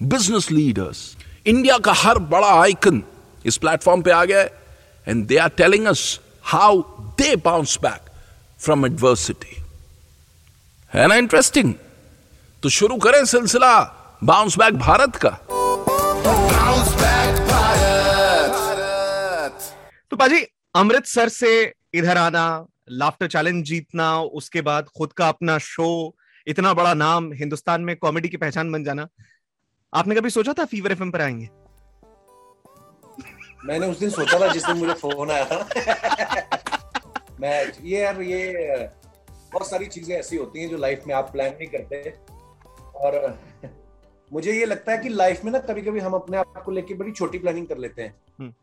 business leaders India का हर बड़ा आइकन इस प्लेटफॉर्म पे आ गया है and they are telling us how they bounce back from adversity है ना इंटरेस्टिंग तो शुरू करें सिलसिला बाउंस बैक भारत का Bounce back भारत. तो पाजी अमृतसर से इधर आना लाफ्टर चैलेंज जीतना उसके बाद खुद का अपना शो इतना बड़ा नाम हिंदुस्तान में कॉमेडी की पहचान बन जाना आपने कभी सोचा था फीवर एफएम पर आएँगे? मैंने उस दिन सोचा था जिस दिन मुझे फ़ोन आया था। मैं ये यार ये बहुत सारी चीज़ें ऐसी होती हैं जो लाइफ में आप प्लान नहीं करते। और मुझे ये लगता है कि लाइफ में ना कभी कभी हम अपने आप को लेके बड़ी छोटी प्लानिंग कर लेते हैं।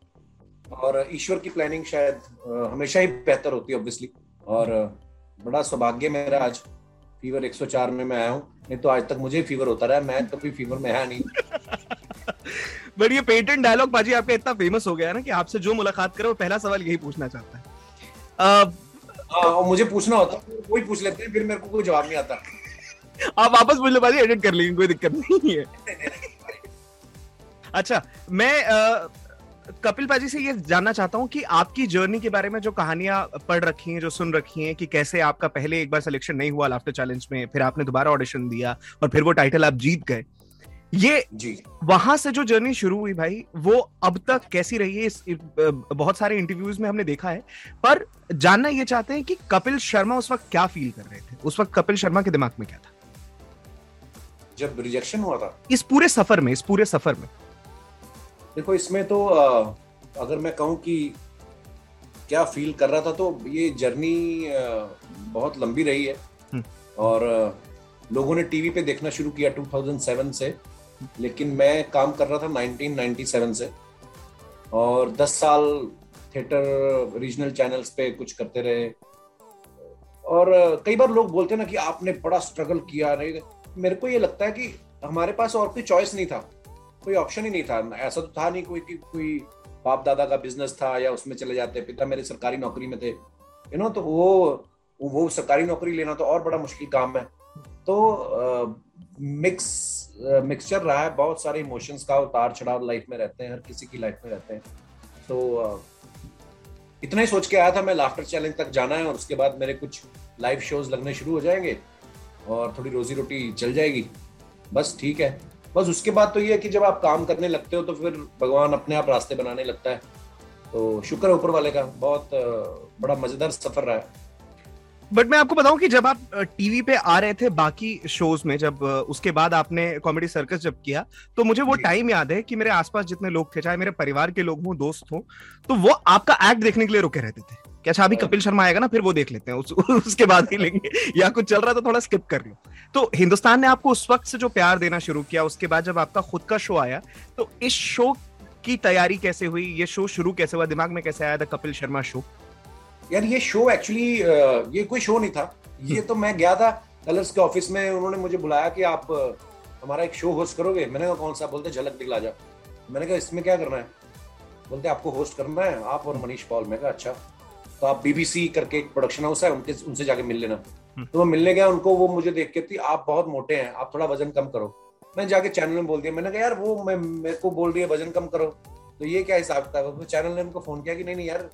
और ईश्वर की प्लानिंग शायद हमेशा ही बेहतर होती है ऑब्वियसली और बड़ा सौभाग्य मेरा आज। फीवर 104 में मैं आया हूँ। नहीं तो आज तक मुझे फीवर होता रहा मैं कभी फीवर में आया नहीं। बट ये पेटेंट डायलॉग बाजी आपका इतना फ़ेमस हो गया है ना कि आपसे जो मुलाकात करे वो पहला सवाल यही पूछना चाहता है। अ, हाँ और मुझे पूछना होता है वही पूछ लेते हैं फिर मेरे को कोई जवाब नहीं आता। आप वापस पूछ लो बाजी एडिट कर लेंगे कोई दिक्कत नहीं है। अच्छा मैं अ, कपिल पाजी से ये जानना चाहता हूँ कि आपकी जर्नी के बारे में जो कहानियाँ पढ़ रखी हैं जो सुन रखी हैं कि कैसे आपका पहले एक बार सिलेक्शन नहीं हुआ लाफ्टर चैलेंज में फिर आपने दोबारा ऑडिशन दिया और फिर वो टाइटल आप जीत गए। ये जी। वहाँ से जो जर्नी शुरू हुई भाई वो अब तक कैसी रही है? इस, बहुत सारे इंटरव्यूज़ में हमने देखा है। पर जानना ये चाहते हैं कि कपिल शर्मा उस वक्त क्या फील कर रहे थे? उस वक्त कपिल शर्मा के दिमाग में क्या था? जब रिजेक्शन हुआ था। इस पूरे सफ़र में इस पूरे सफ़र में। देखो इसमें तो अगर मैं कहूँ कि क्या फील कर रहा था तो ये जर्नी बहुत लंबी रही है। हम्म। और लोगों ने टीवी पे देखना शुरू किया 2007 से लेकिन मैं काम कर रहा था 1997 से। और 10 साल थिएटर रीजनल चैनल्स पे कुछ करते रहे। और कई बार लोग बोलते हैं ना कि आपने बड़ा स्ट्रगल किया। रे मेरे को ये लगता है कि हमारे पास और कोई चॉइस नहीं था। कोई ऑप्शन ही नहीं था। ऐसा तो था नहीं कोई कि कोई बाप दादा का बिज़नेस था या उसमें चले जाते, पिता मेरे सरकारी नौकरी में थे। यू नो तो वो वो सरकारी नौकरी लेना तो और बड़ा मुश्किल काम है। तो मिक्स मिक्सचर रहा है, बहुत सारे इमोशंस का उतार चढ़ाव लाइफ में रहते हैं, हर किसी की लाइफ में रहते हैं। तो इतना ही सोच के आया था मैं लाफ्टर चैलेंज तक जाना है और उसके बाद मेरे कुछ लाइव शोज़ लगने शुरू हो जाएँगे और थोड़ी रोजी रोटी चल जाएगी। बस ठीक है। बस उसके बाद तो ये है कि जब आप काम करने लगते हो तो फिर भगवान अपने आप रास्ते बनाने लगता है। तो शुक्र है ऊपर वाले का बहुत बड़ा मज़ेदार सफ़र रहा है। बट मैं आपको बताऊँ कि जब आप टीवी पे आ रहे थे बाकी शोज़ में जब उसके बाद आपने कॉमेडी सर्कस जब किया तो मुझे वो टाइम याद है कि मेरे आसपास जितने लोग थे चाहे मेरे परिवार के लोग हों दोस्त हों तो वो आपका एक्ट देखने के लिए रुके रहते थे। कि अच्छा अभी कपिल शर्मा आएगा ना फिर वो देख लेते हैं उस, उसके बाद ही लेंगे। या कुछ चल रहा था थोड़ा स्किप कर रही हूँ तो हिंदुस्तान ने आपको उस वक्त से जो प्यार देना शुरू किया उसके बाद जब आपका खुद का शो आया तो इस शो की तैयारी कैसे हुई? ये शो शुरू कैसे हुआ? दिमाग में कैसे आया था कपिल शर्मा शो यार ये शो एक्चुअली ये कोई शो नहीं था। ये तो मैं गया था कलर्स के ऑफ़िस में उन्होंने मुझे बुलाया कि आप हमारा एक शो होस्ट करोगे? मैंने कहा कौन सा? बोलते झलक दिखला जा। मैंने कहा इसमें क्या करना है? बोलते आपको होस्ट करना है आप और मनीष पॉल। मैं कहा अच्छा। तो आप बीबीसी करके एक प्रोडक्शन हाउस है उनके उनसे जाके मिल लेना। तो मैं मिलने गया उनको वो मुझे देख के थी आप बहुत मोटे हैं आप थोड़ा वज़न कम करो। मैं जाके चैनल में बोल दिया मैंने कहा यार वो मैं मेरे को बोल रही है वज़न कम करो। तो ये क्या हिसाब था तो चैनल ने उनको फ़ोन किया कि नहीं नहीं यार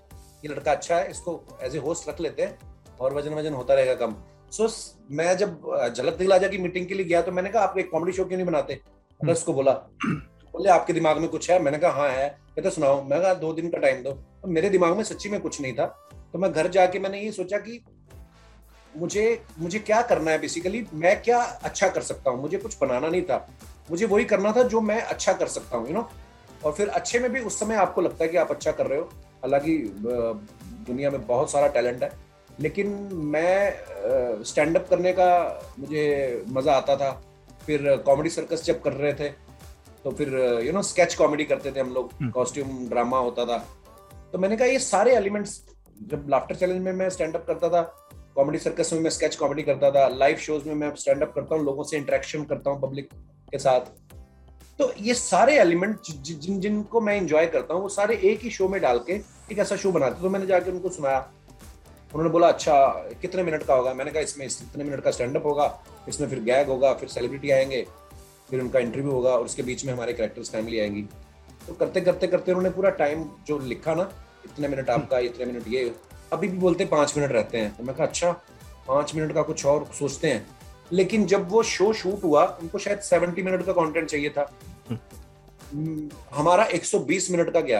ये लड़का अच्छा है इसको एज ए होस्ट रख लेते हैं और वज़न वज़न होता रहेगा कम। सो मैं जब झलक दिखला जा की मीटिंग के लिए गया तो मैंने कहा आप एक कॉमेडी शो क्यों नहीं बनाते? प्लस को बोला बोले, आपके दिमाग में कुछ है? मैंने कहा हाँ है। कहते, सुनाओ। मैं कहा, दो दिन का टाइम दो। तो मेरे दिमाग में सच्ची में कुछ नहीं था। तो मैं घर जाके मैंने ये सोचा कि मुझे मुझे क्या करना है बेसिकली मैं क्या अच्छा कर सकता हूँ? मुझे कुछ बनाना नहीं था। मुझे वही करना था जो मैं अच्छा कर सकता हूँ यू नो और फिर अच्छे में भी उस समय आपको लगता है कि आप अच्छा कर रहे हो। हालाँकि दुनिया में बहुत सारा टैलेंट है। लेकिन मैं स्टैंड अप करने का मुझे मज़ा आता था। फिर कॉमेडी सर्कस जब कर रहे थे तो फिर यू नो स्केच कॉमेडी करते थे हम लोग कॉस्ट्यूम हम्म। ड्रामा होता था। तो मैंने कहा ये सारे एलिमेंट्स जब लाफ्टर चैलेंज में मैं स्टैंड अप करता था कॉमेडी सर्कस में मैं स्केच कॉमेडी करता था लाइव शोज़ में मैं स्टैंड अप करता हूँ लोगों से इंटरेक्शन करता हूँ पब्लिक के साथ। तो ये सारे एलिमेंट जिन जिनको मैं इंजॉय करता हूँ वो सारे एक ही शो में डाल के एक ऐसा शो बनाते तो मैंने जाके उनको सुनाया। उन्होंने बोला अच्छा कितने मिनट का होगा? मैंने कहा इसमें इतने मिनट का स्टैंड अप होगा इसमें फिर गैग होगा फिर सेलिब्रिटी आएँगे फिर उनका इंटरव्यू होगा और उसके बीच में हमारे करेक्टर्स फैमिली आएँगी। तो करते करते करते उन्होंने पूरा टाइम जो लिखा ना इतने मिनट आपका इतने मिनट ये अभी भी बोलते पाँच मिनट रहते हैं। तो मैं कहा अच्छा पाँच मिनट का कुछ और सोचते हैं। लेकिन जब वो शो शूट हुआ उनको शायद सेवेंटी मिनट का कंटेंट चाहिए था। हम्म, हमारा 120 मिनट का गया।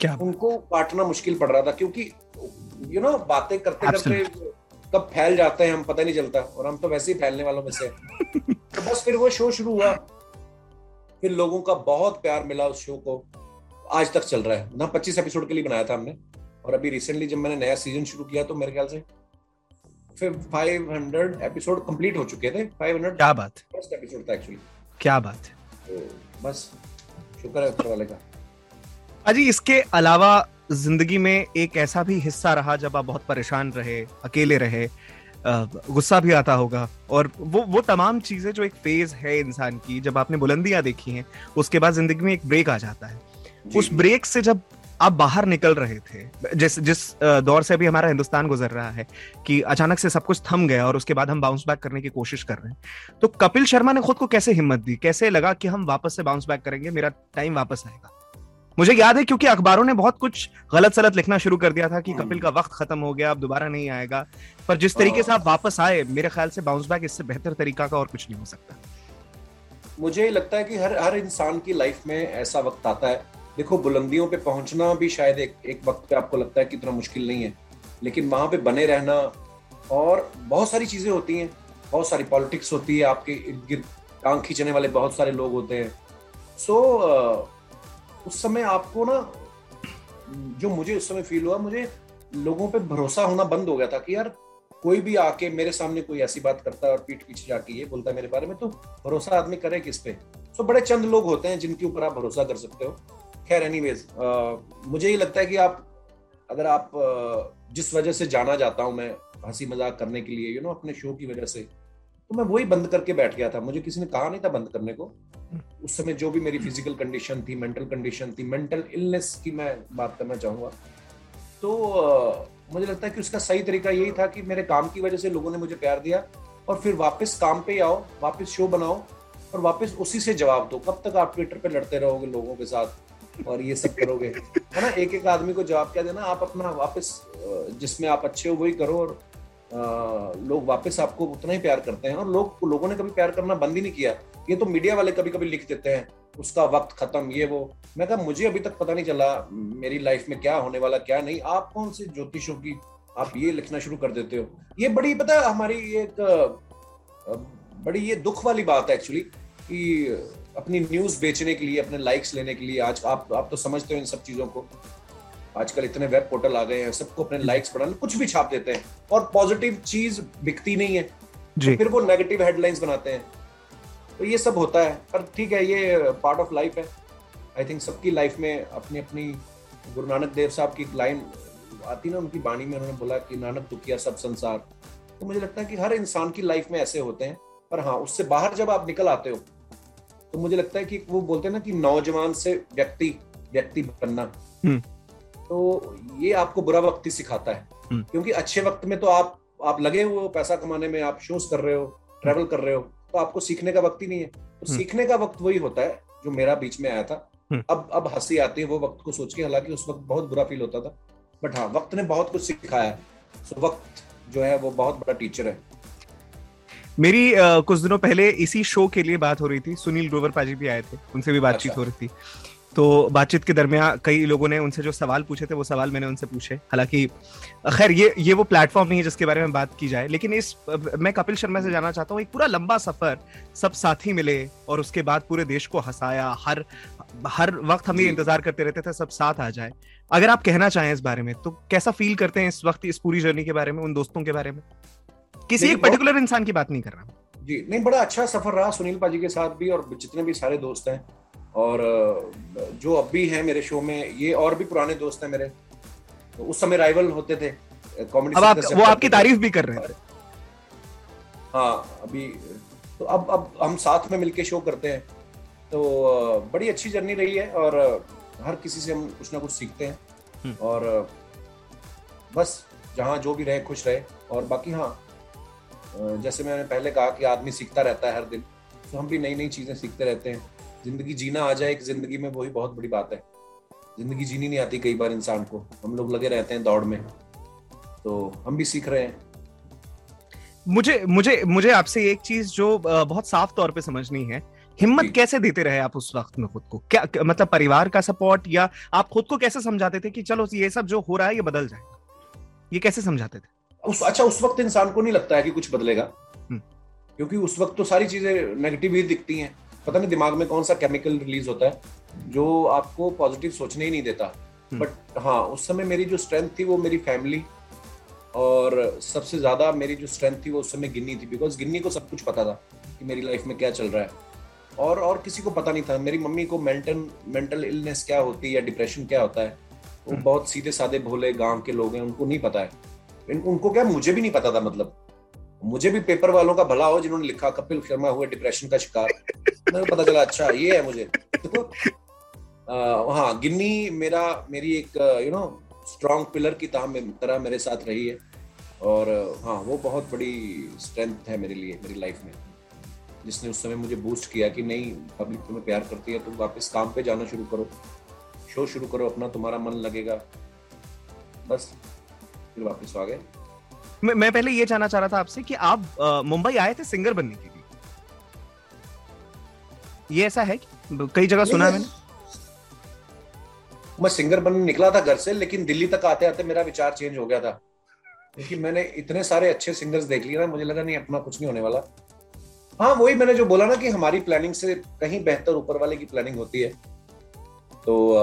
क्या? उनको काटना मुश्किल पड़ रहा था क्योंकि यू नो बातें करते करते कब फैल जाते हैं हम पता नहीं चलता। और हम तो वैसे ही फैलने वालों में से तो बस फिर वो शो शुरू हुआ। फिर लोगों का बहुत प्यार मिला उस शो को। आज तक चल रहा है। ना पच्चीस एपिसोड के लिए बनाया था हमने। और अभी रिसेंटली जब मैंने नया सीज़न शुरू किया तो मेरे ख्याल से फिर 500 एपिसोड कंप्लीट हो चुके थे। 500 क्या बात फ़र्स्ट एपिसोड था एक्चुअली क्या बात तो बस शुक्र है ऊपर वाले का। अजी इसके अलावा ज़िंदगी में एक ऐसा भी हिस्सा रहा जब आप बहुत परेशान रहे अकेले रहे गुस्सा भी आता होगा। और वो वो तमाम चीज़ें जो एक फ़ेज़ है इंसान की जब आपने बुलंदियाँ देखी हैं उसके बाद ज़िंदगी में एक ब्रेक आ जाता है। उस ब्रेक से जब आप बाहर निकल रहे थे जिस जिस दौर से अभी हमारा हिंदुस्तान गुजर रहा है कि अचानक से सब कुछ थम गया और उसके बाद हम बाउंस बैक करने की कोशिश कर रहे हैं तो कपिल शर्मा ने खुद को कैसे हिम्मत दी? कैसे लगा कि हम वापस से बाउंस बैक करेंगे? मेरा टाइम वापस आएगा। मुझे याद है क्योंकि अखबारों ने बहुत कुछ गलत सलत लिखना शुरू कर दिया था कि कपिल का वक्त खत्म हो गया अब दोबारा नहीं आएगा। पर जिस तरीके से आप वापस आए मेरे ख्याल से बाउंस बैक इससे बेहतर तरीका का और कुछ नहीं हो सकता। मुझे लगता है कि हर हर इंसान की लाइफ में ऐसा वक्त आता है। देखो बुलंदियों पे पहुँचना भी शायद एक एक वक्त पे आपको लगता है कि इतना मुश्किल नहीं है। लेकिन वहाँ पे बने रहना और बहुत सारी चीज़ें होती हैं। बहुत सारी पॉलिटिक्स होती है आपके इर्द गिर्द टांग खींचने वाले बहुत सारे लोग होते हैं। सो so, उस समय आपको ना, जो मुझे उस समय फील हुआ, मुझे लोगों पे भरोसा होना बंद हो गया था कि यार, कोई भी आके मेरे सामने कोई ऐसी बात करता है और पीठ पीछे जाके ये बोलता है मेरे बारे में तो भरोसा आदमी करे किस पे? सो बड़े चंद लोग होते हैं जिनके ऊपर आप भरोसा कर सकते हो। खैर एनीवेज मुझे ये लगता है कि आप, अगर आप जिस वजह से जाना जाता हूँ मैं हँसी मज़ाक करने के लिए यू नो अपने शो की वजह से तो मैं वही बंद करके बैठ गया था। मुझे किसी ने कहा नहीं था बंद करने को। उस समय जो भी मेरी फ़िज़िकल कंडीशन थी मेंटल कंडीशन थी मेंटल इलनेस की मैं बात करना चाहूँगा। तो मुझे लगता है कि उसका सही तरीका यही था कि मेरे काम की वजह से लोगों ने मुझे प्यार दिया और फिर वापस काम पे आओ, वापस शो बनाओ और वापस उसी से जवाब दो। कब तक आप ट्विटर पे लड़ते रहोगे लोगों के साथ और ये सब करोगे? है ना? एक एक आदमी को जवाब क्या देना? आप अपना वापस जिसमें आप अच्छे हो, वही करो और लोग वापस आपको उतना ही प्यार करते हैं और लोग, लोगों ने कभी प्यार करना बंद ही नहीं किया। ये तो मीडिया वाले कभी कभी लिख देते हैं, उसका वक्त खत्म, ये वो। मैं कहा, मुझे अभी तक पता नहीं चला, मेरी लाइफ में क्या होने वाला, क्या नहीं। आप कौन से ज्योतिषों की, आप ये लिखना शुरू कर देते हो? ये बड़ी, पता है, हमारी एक बड़ी ये दुख वाली बात है एक्चुअली कि अपनी न्यूज़ बेचने के लिए, अपने लाइक्स लेने के लिए आज आप आप तो समझते हो इन सब चीज़ों को। आजकल इतने वेब पोर्टल आ गए हैं सबको अपने लाइक्स बढ़ाने कुछ भी छाप देते हैं और पॉजिटिव चीज़ बिकती नहीं है। जी। तो फिर वो नेगेटिव हेडलाइंस बनाते हैं। तो ये सब होता है पर ठीक है ये पार्ट ऑफ़ लाइफ है। आई थिंक सबकी लाइफ में अपनी अपनी गुरु नानक देव साहब की लाइन आती ना उनकी बाणी में उन्होंने बोला कि नानक दुखिया सब संसार। तो मुझे लगता है कि हर इंसान की लाइफ में ऐसे होते हैं पर हाँ उससे बाहर जब आप निकल आते हो तो मुझे लगता है कि वो बोलते हैं ना कि नौजवान से व्यक्ति व्यक्ति बनना। हम्म। तो ये आपको बुरा वक्त ही सिखाता है। हम्म। क्योंकि अच्छे वक्त में तो आप आप लगे हुए हो पैसा कमाने में आप शोज़ कर रहे हो ट्रेवल कर रहे हो तो आपको सीखने का वक्त ही नहीं है। तो हम्म। सीखने का वक्त वही होता है जो मेरा बीच में आया था। अब अब हँसी आती है वो वक्त को सोच के हालाँकि उस वक्त बहुत बुरा फील होता था। बट हाँ वक्त ने बहुत कुछ सिखाया है। सो वक्त जो है वो बहुत बड़ा टीचर है। मेरी अ, कुछ दिनों पहले इसी शो के लिए बात हो रही थी। सुनील ग्रोवर पाजी भी आए थे। उनसे भी बातचीत अच्छा। हो रही थी। तो बातचीत के दरमियान कई लोगों ने उनसे जो सवाल पूछे थे वो सवाल मैंने उनसे पूछे। हालाँकि खैर ये ये वो प्लेटफॉर्म नहीं है जिसके बारे में बात की जाए लेकिन इस मैं कपिल शर्मा से जानना चाहता हूँ एक पूरा लंबा सफ़र सब साथी मिले और उसके बाद पूरे देश को हंसाया हर हर वक्त हम ये इंतज़ार करते रहते थे सब साथ आ जाए। अगर आप कहना चाहें इस बारे में तो कैसा फील करते हैं इस वक्त इस पूरी जर्नी के बारे में उन दोस्तों के बारे में? किसी एक पर्टिकुलर इंसान की बात नहीं कर रहा जी नहीं बड़ा अच्छा सफ़र रहा सुनील पाजी के साथ भी और जितने भी सारे दोस्त हैं और जो अब भी हैं मेरे शो में ये और भी पुराने दोस्त हैं मेरे। तो उस समय राइवल होते थे कॉमेडी अब आप वो आपकी तारीफ़ भी कर रहे थे। हाँ अभी तो अब अब हम साथ में मिलके शो करते हैं। तो बड़ी अच्छी जर्नी रही है और हर किसी से हम कुछ ना कुछ सीखते हैं। हम्म। और बस जहाँ जो भी रहे खुश रहे। और बाकी हाँ जैसे मैंने पहले कहा कि आदमी सीखता रहता है हर दिन तो हम भी नई नई चीज़ें सीखते रहते हैं। ज़िंदगी जीना आ जाए एक ज़िंदगी में वही बहुत बड़ी बात है। ज़िंदगी जीनी नहीं आती कई बार इंसान को। हम लोग लगे रहते हैं दौड़ में। तो हम भी सीख रहे हैं। मुझे मुझे मुझे आपसे एक चीज़ जो बहुत साफ़ तौर पे समझनी है। हिम्मत कैसे देते रहे आप उस वक्त में खुद को? क्या मतलब परिवार का सपोर्ट या आप खुद को कैसे समझाते थे कि चलो ये सब जो हो रहा है ये बदल जाएगा ये कैसे समझाते थे? उस अच्छा उस वक्त इंसान को नहीं लगता है कि कुछ बदलेगा। हम्म। क्योंकि उस वक्त तो सारी चीज़ें नेगेटिव ही दिखती हैं। पता नहीं दिमाग में कौन सा केमिकल रिलीज़ होता है जो आपको पॉजिटिव सोचने ही नहीं देता। हम्म। बट हाँ उस समय मेरी जो स्ट्रेंथ थी वो मेरी फैमिली और सबसे ज़्यादा मेरी जो स्ट्रेंथ थी वो उस समय गिन्नी थी बिकॉज़ गिन्नी को सब कुछ पता था कि मेरी लाइफ में क्या चल रहा है। और और किसी को पता नहीं था मेरी मम्मी को मेंटल मेंटल इलनेस क्या होती है या डिप्रेशन क्या होता है वो हम्म। बहुत सीधे साधे भोले गाँव के लोग हैं उनको नहीं पता है। उनको क्या मुझे भी नहीं पता था मतलब। मुझे भी पेपर वालों का भला हो जिन्होंने लिखा कपिल शर्मा हुए डिप्रेशन का शिकार। मेरे पता चला अच्छा ये है मुझे। तो हाँ गिन्नी मेरा मेरी एक यू नो स्ट्रॉन्ग पिलर की तरह मेरे साथ रही है। और हाँ वो बहुत बड़ी स्ट्रेंथ है मेरे लिए मेरी लाइफ में। जिसने उस समय मुझे बूस्ट किया कि नहीं पब्लिक तुम्हें प्यार करती है तुम वापस काम पे जाना शुरू करो। शो शुरू करो अपना तुम्हारा मन लगेगा। बस फिर वापस आ गए। मैं, पहले ये जानना चाह रहा था आपसे कि आप मुंबई आए थे सिंगर बनने के ये ऐसा है कई जगह सुना है मैंने। मैं सिंगर बनने निकला था घर से लेकिन दिल्ली तक आते आते मेरा विचार चेंज हो गया था। क्योंकि मैंने इतने सारे अच्छे सिंगर्स देख लिए ना मुझे लगा नहीं अपना कुछ नहीं होने वाला। हाँ वही मैंने जो बोला ना कि हमारी प्लानिंग से कहीं बेहतर ऊपर वाले की प्लानिंग होती है। तो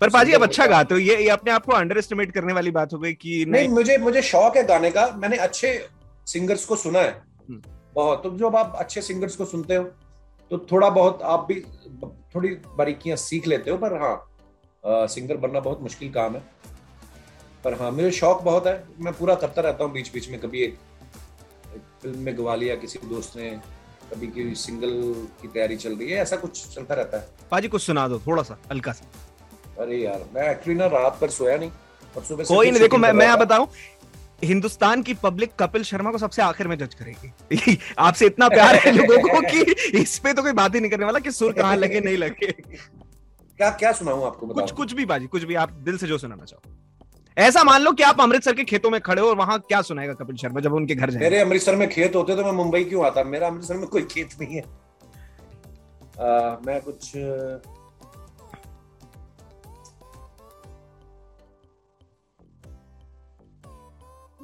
पर पाजी आप अच्छा गाते हो। ये, ये अपने आप को अंडर एस्टिमेट करने वाली बात हो गई कि नहीं नहीं। मुझे मुझे शौक है गाने का। मैंने अच्छे सिंगर्स को सुना है। हम्म। बहुत। तो जब आप अच्छे सिंगर्स को सुनते हो तो थोड़ा बहुत आप भी थोड़ी बारीकियाँ सीख लेते हो पर हाँ सिंगर बनना बहुत मुश्किल काम है पर हाँ मुझे शौक बहुत है मैं पूरा करता रहता हूँ बीच बीच में कभी एक, एक फ़िल्म में गवा लिया किसी दोस्त ने कभी की सिंगल की तैयारी चल रही है ऐसा कुछ चलता रहता है पाजी कुछ सुना दो थोड़ा सा हल्का सा अरे यार मैं एक्चुअली ना रात पर सोया नहीं और सुबह कोई नहीं देखो मैं मैं। बताऊँ हिंदुस्तान की पब्लिक कपिल शर्मा को सबसे आखिर में जज करेगी। आपसे इतना प्यार है लोगों को कि इस पे तो कोई बात ही नहीं करने वाला कि सुर कहाँ लगे नहीं लगे। क्या क्या सुनाऊं आपको बताओ? कुछ कुछ भी बाजी कुछ भी आप दिल से जो सुनाना चाहो। ऐसा मान लो कि आप अमृतसर के खेतों में खड़े हो और वहाँ क्या सुनाएगा कपिल शर्मा जब उनके घर जाए मेरे अमृतसर में खेत होते तो मैं मुंबई क्यों आता? मेरा अमृतसर में कोई खेत नहीं है। आ, मैं कुछ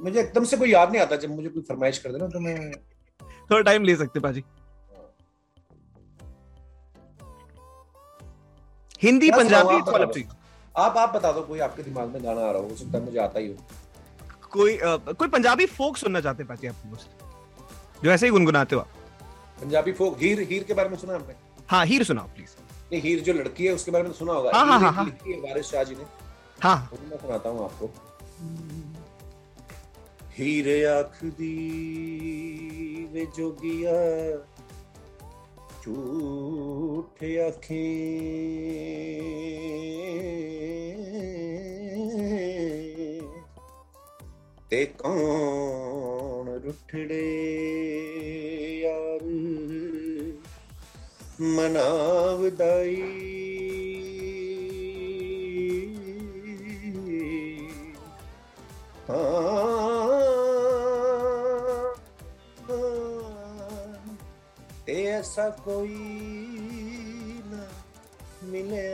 मुझे एकदम से कोई याद नहीं आता जब मुझे कोई फरमाइश कर देना तो मैं थोड़ा टाइम ले सकते पाजी। हिंदी पंजाबी आप आप आप बता दो कोई आपके दिमाग में गाना आ रहा हो सकता है मुझे आता ही हो। कोई अ, कोई पंजाबी फोक सुनना चाहते हैं पाजी आप मुझसे जो ऐसे ही गुनगुनाते हो आप। पंजाबी फोक हीर हीर के बारे में सुना आपने? हाँ हीर सुनाओ प्लीज़ नहीं हीर जो लड़की है उसके बारे में तो सुना होगा। हाँ, हाँ, हाँ, हाँ। है वारिस शाह जी ने। हाँ। मैं सुनाता हूँ आपको। हीर आखदी वे जोगिया झूठ आखे ते कौन रुठड़े यार मनावदाई कोई न मिले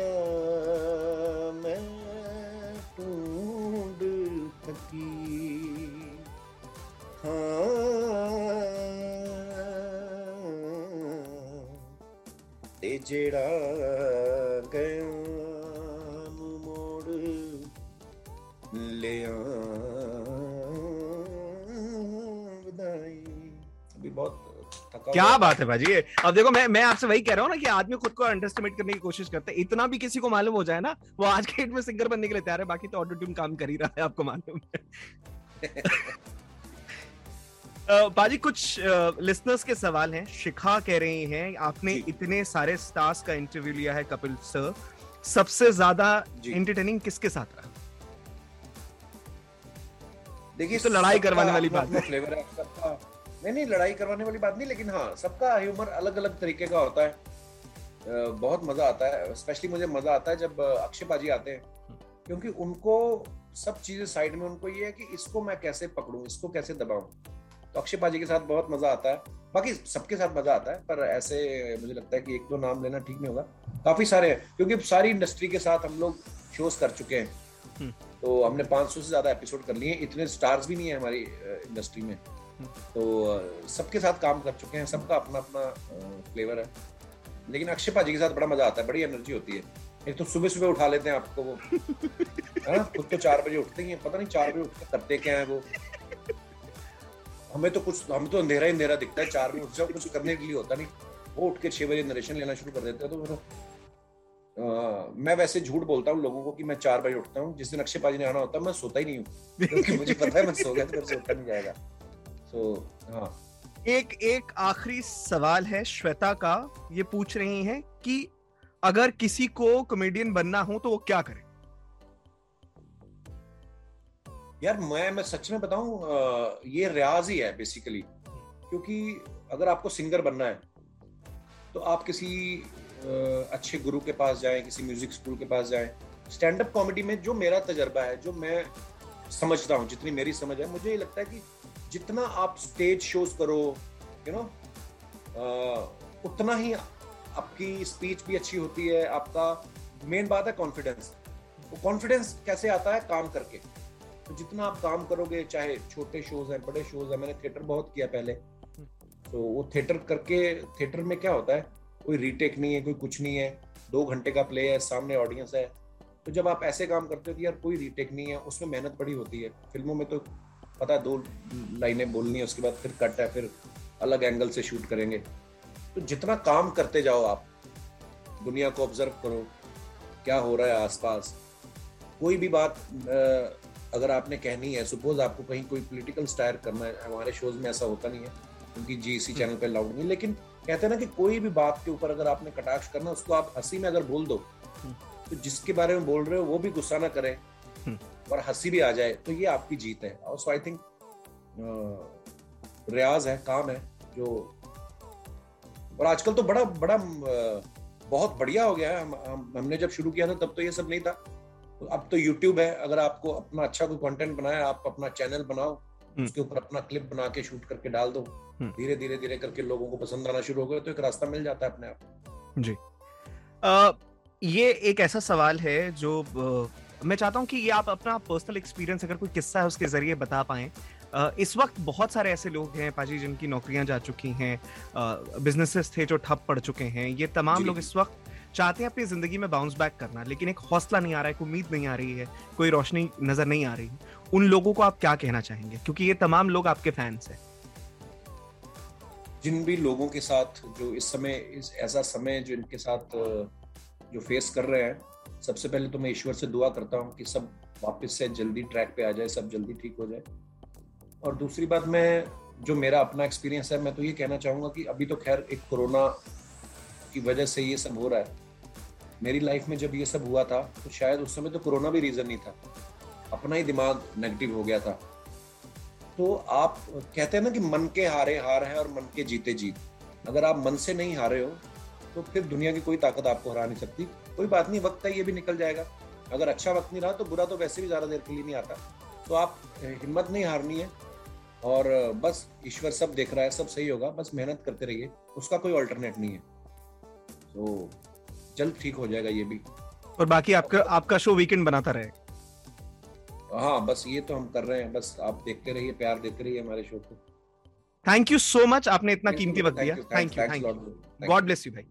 मैं ढूंढ थकी हाँ। ते जेड़ा गया मोड़ ले क्या बात है भाजी अब देखो मैं मैं आपसे वही कह रहा हूँ ना कि आदमी खुद को अंडरस्टिमेट करने की कोशिश करता है। इतना भी किसी को मालूम हो जाए ना वो आज के डेट में सिंगर बनने के लिए तैयार है बाकी तो ऑटो ट्यून काम कर ही रहा है आपको मालूम है। बाजी कुछ लिसनर्स के सवाल हैं शिखा कह रही हैं आपने इतने सारे स्टार्स का इंटरव्यू लिया है कपिल सर सबसे ज़्यादा। एंटरटेनिंग किसके साथ रहा? देखिए तो लड़ाई करवाने वाली बात है। फ्लेवर है सबका नहीं नहीं लड़ाई करवाने वाली बात नहीं लेकिन हाँ सबका ह्यूमर अलग अलग तरीके का होता है। बहुत मज़ा आता है स्पेशली मुझे मज़ा आता है जब अक्षय पाजी आते हैं। क्योंकि उनको सब चीज़ें साइड में उनको ये है कि इसको मैं कैसे पकड़ूं इसको कैसे दबाऊं। तो अक्षय पाजी के साथ बहुत मज़ा आता है। बाकी सबके साथ मज़ा आता है पर ऐसे मुझे लगता है कि एक दो नाम लेना ठीक नहीं होगा। काफ़ी सारे हैं क्योंकि सारी इंडस्ट्री के साथ हम लोग शोज़ कर चुके हैं। तो हमने 500 से ज़्यादा एपिसोड कर लिए हैं। इतने स्टार्स भी नहीं है हमारी इंडस्ट्री में। तो सबके साथ काम कर चुके हैं सबका अपना अपना फ्लेवर है। लेकिन अक्षय पाजी के साथ बड़ा मज़ा आता है बड़ी एनर्जी होती है। एक तो सुबह सुबह उठा लेते हैं आपको वो। है ना खुद तो चार बजे उठते ही हैं पता नहीं चार बजे उठ के करते क्या है वो। हमें तो कुछ हमें तो अंधेरा ही अंधेरा दिखता है चार बजे उठ जाओ कुछ करने के लिए होता नहीं। वो उठ के छह बजे नरेशन लेना शुरू कर देते हैं तो फिर अ, मैं वैसे झूठ बोलता हूँ लोगों को कि मैं चार बजे उठता हूँ। जिस दिन अक्षय पाजी ने आना होता है मैं सोता ही नहीं हूँ। क्योंकि मुझे पता है मैं सो गया तो फिर सोता नहीं जाएगा। सो हाँ। एक एक आखिरी सवाल है श्वेता का ये पूछ रही हैं कि अगर किसी को कॉमेडियन बनना हो तो वो क्या करे? यार मैं मैं सच में बताऊँ ये रियाज ही है बेसिकली क्योंकि अगर आपको सिंगर बनना है तो आप किसी अच्छे गुरु के पास जाएँ किसी म्यूज़िक स्कूल के पास जाएँ। स्टैंड अप कॉमेडी में जो मेरा तजर्बा है जो मैं समझता हूँ जितनी मेरी समझ है मुझे ये लगता है कि जितना आप स्टेज शोज़ करो यू नो उतना ही आपकी स्पीच भी अच्छी होती है, आपका मेन बात है कॉन्फिडेंस वो कॉन्फिडेंस कैसे आता है? काम करके। तो जितना आप काम करोगे, चाहे छोटे शोज़ हैं, बड़े शोज़ हैं, मैंने थिएटर बहुत किया पहले। तो वो थिएटर करके थिएटर में क्या होता है? कोई रीटेक नहीं है, कोई कुछ नहीं है। दो घंटे का प्ले है, सामने ऑडियंस है। तो जब आप ऐसे काम करते हो तो यार कोई रीटेक नहीं है, उसमें मेहनत बड़ी होती है। फ़िल्मों में तो पता है दो लाइनें बोलनी है उसके बाद फिर कट है फिर अलग एंगल से शूट करेंगे। तो जितना काम करते जाओ आप दुनिया को ऑब्ज़र्व करो क्या हो रहा है आसपास। कोई भी बात अगर आपने कहनी है सपोज़ आपको कहीं कोई पॉलिटिकल स्टायर करना है हमारे शोज़ में ऐसा होता नहीं है क्योंकि जी इसी चैनल पे लाउड नहीं लेकिन कहते हैं ना कि कोई भी बात के ऊपर अगर आपने कटाक्ष करना उसको आप हँसी में अगर बोल दो तो जिसके बारे में बोल रहे हो वो भी गुस्सा ना करे। और हँसी भी आ जाए तो ये आपकी जीत है। और सो आई थिंक रियाज है काम है जो और आजकल तो बड़ा बड़ा बहुत बढ़िया हो गया है। हम, हम हमने जब शुरू किया था तब तो ये सब नहीं था। अब तो यूट्यूब है अगर आपको अपना अच्छा कोई कंटेंट बनाए आप अपना चैनल बनाओ उसके ऊपर अपना क्लिप बना के शूट करके डाल दो हम्म। धीरे धीरे धीरे करके लोगों को पसंद आना शुरू हो गया तो एक रास्ता मिल जाता है अपने आप। जी। अ, ये एक ऐसा सवाल है जो मैं चाहता हूँ कि ये आप अपना पर्सनल एक्सपीरियंस अगर कोई किस्सा है उसके ज़रिए बता पाएँ। इस वक्त बहुत सारे ऐसे लोग हैं पाजी जिनकी नौकरियाँ जा चुकी हैं बिजनेसेस थे जो ठप पड़ चुके हैं। ये तमाम लोग इस वक्त चाहते हैं अपनी ज़िंदगी में बाउंस बैक करना लेकिन एक हौसला नहीं आ रहा है कोई उम्मीद नहीं आ रही है कोई रोशनी नज़र नहीं आ रही। उन लोगों को आप क्या कहना चाहेंगे? क्योंकि ये तमाम लोग आपके फैंस हैं। जिन भी लोगों के साथ जो इस समय इस ऐसा समय जो इनके साथ जो फेस कर रहे हैं सबसे पहले तो मैं ईश्वर से दुआ करता हूँ कि सब वापस से जल्दी ट्रैक पे आ जाए, सब जल्दी ठीक हो जाए। और दूसरी बात, मैं, जो मेरा अपना एक्सपीरियंस है, मैं तो ये कहना चाहूँगा कि अभी तो खैर एक कोरोना की वजह से ये सब हो रहा है। मेरी लाइफ में जब ये सब हुआ था तो शायद उस समय तो कोरोना भी रीजन नहीं था। अपना ही दिमाग नेगेटिव हो गया था। तो आप कहते हैं ना कि मन के हारे हार है और मन के जीते जीत। अगर आप मन से नहीं हारे हो तो फिर दुनिया की कोई ताकत आपको हरा नहीं सकती। कोई बात नहीं वक्त है ये भी निकल जाएगा। अगर अच्छा वक्त नहीं रहा तो बुरा तो वैसे भी ज़्यादा देर के लिए नहीं आता। तो आप हिम्मत नहीं हारनी है और बस ईश्वर सब देख रहा है सब सही होगा बस मेहनत करते रहिए उसका कोई ऑल्टरनेट नहीं है। तो जल्द ठीक हो जाएगा ये भी। और बाकी आपका आपका शो वीकेंड बनाता रहे। हाँ बस ये तो हम कर रहे हैं बस आप देखते रहिए प्यार देते रहिए हमारे शो को। थैंक यू सो मच आपने इतना कीमती वक्त दिया। Thank you thank you God bless you भाई।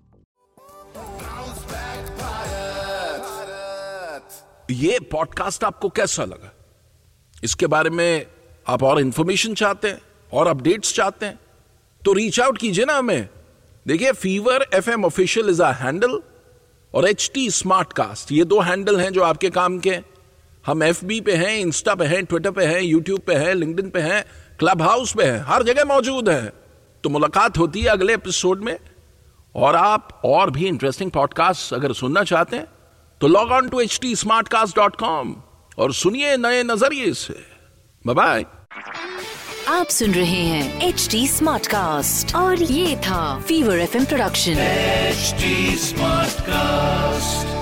ये पॉडकास्ट आपको कैसा लगा? इसके बारे में आप और इंफॉर्मेशन चाहते हैं, और अपडेट्स चाहते हैं तो रीच आउट कीजिए ना हमें। देखिए Fever F M official is handle और एच टी स्मार्ट कास्ट ये दो हैंडल हैं जो आपके काम के हम एफ़ बी पे हैं इंस्टा पे हैं ट्विटर पे हैं यूट्यूब पे हैं लिंकडिन पे हैं क्लब हाउस पे हैं, हर जगह मौजूद हैं। तो मुलाकात होती है अगले एपिसोड में, और आप और भी इंटरेस्टिंग पॉडकास्ट अगर सुनना चाहते हैं तो log on to H T Smartcast dot com और सुनिए नए नज़रिए से। बाय आप सुन रहे हैं एच टी स्मार्ट कास्ट और ये था Fever F production H smart Smartcast.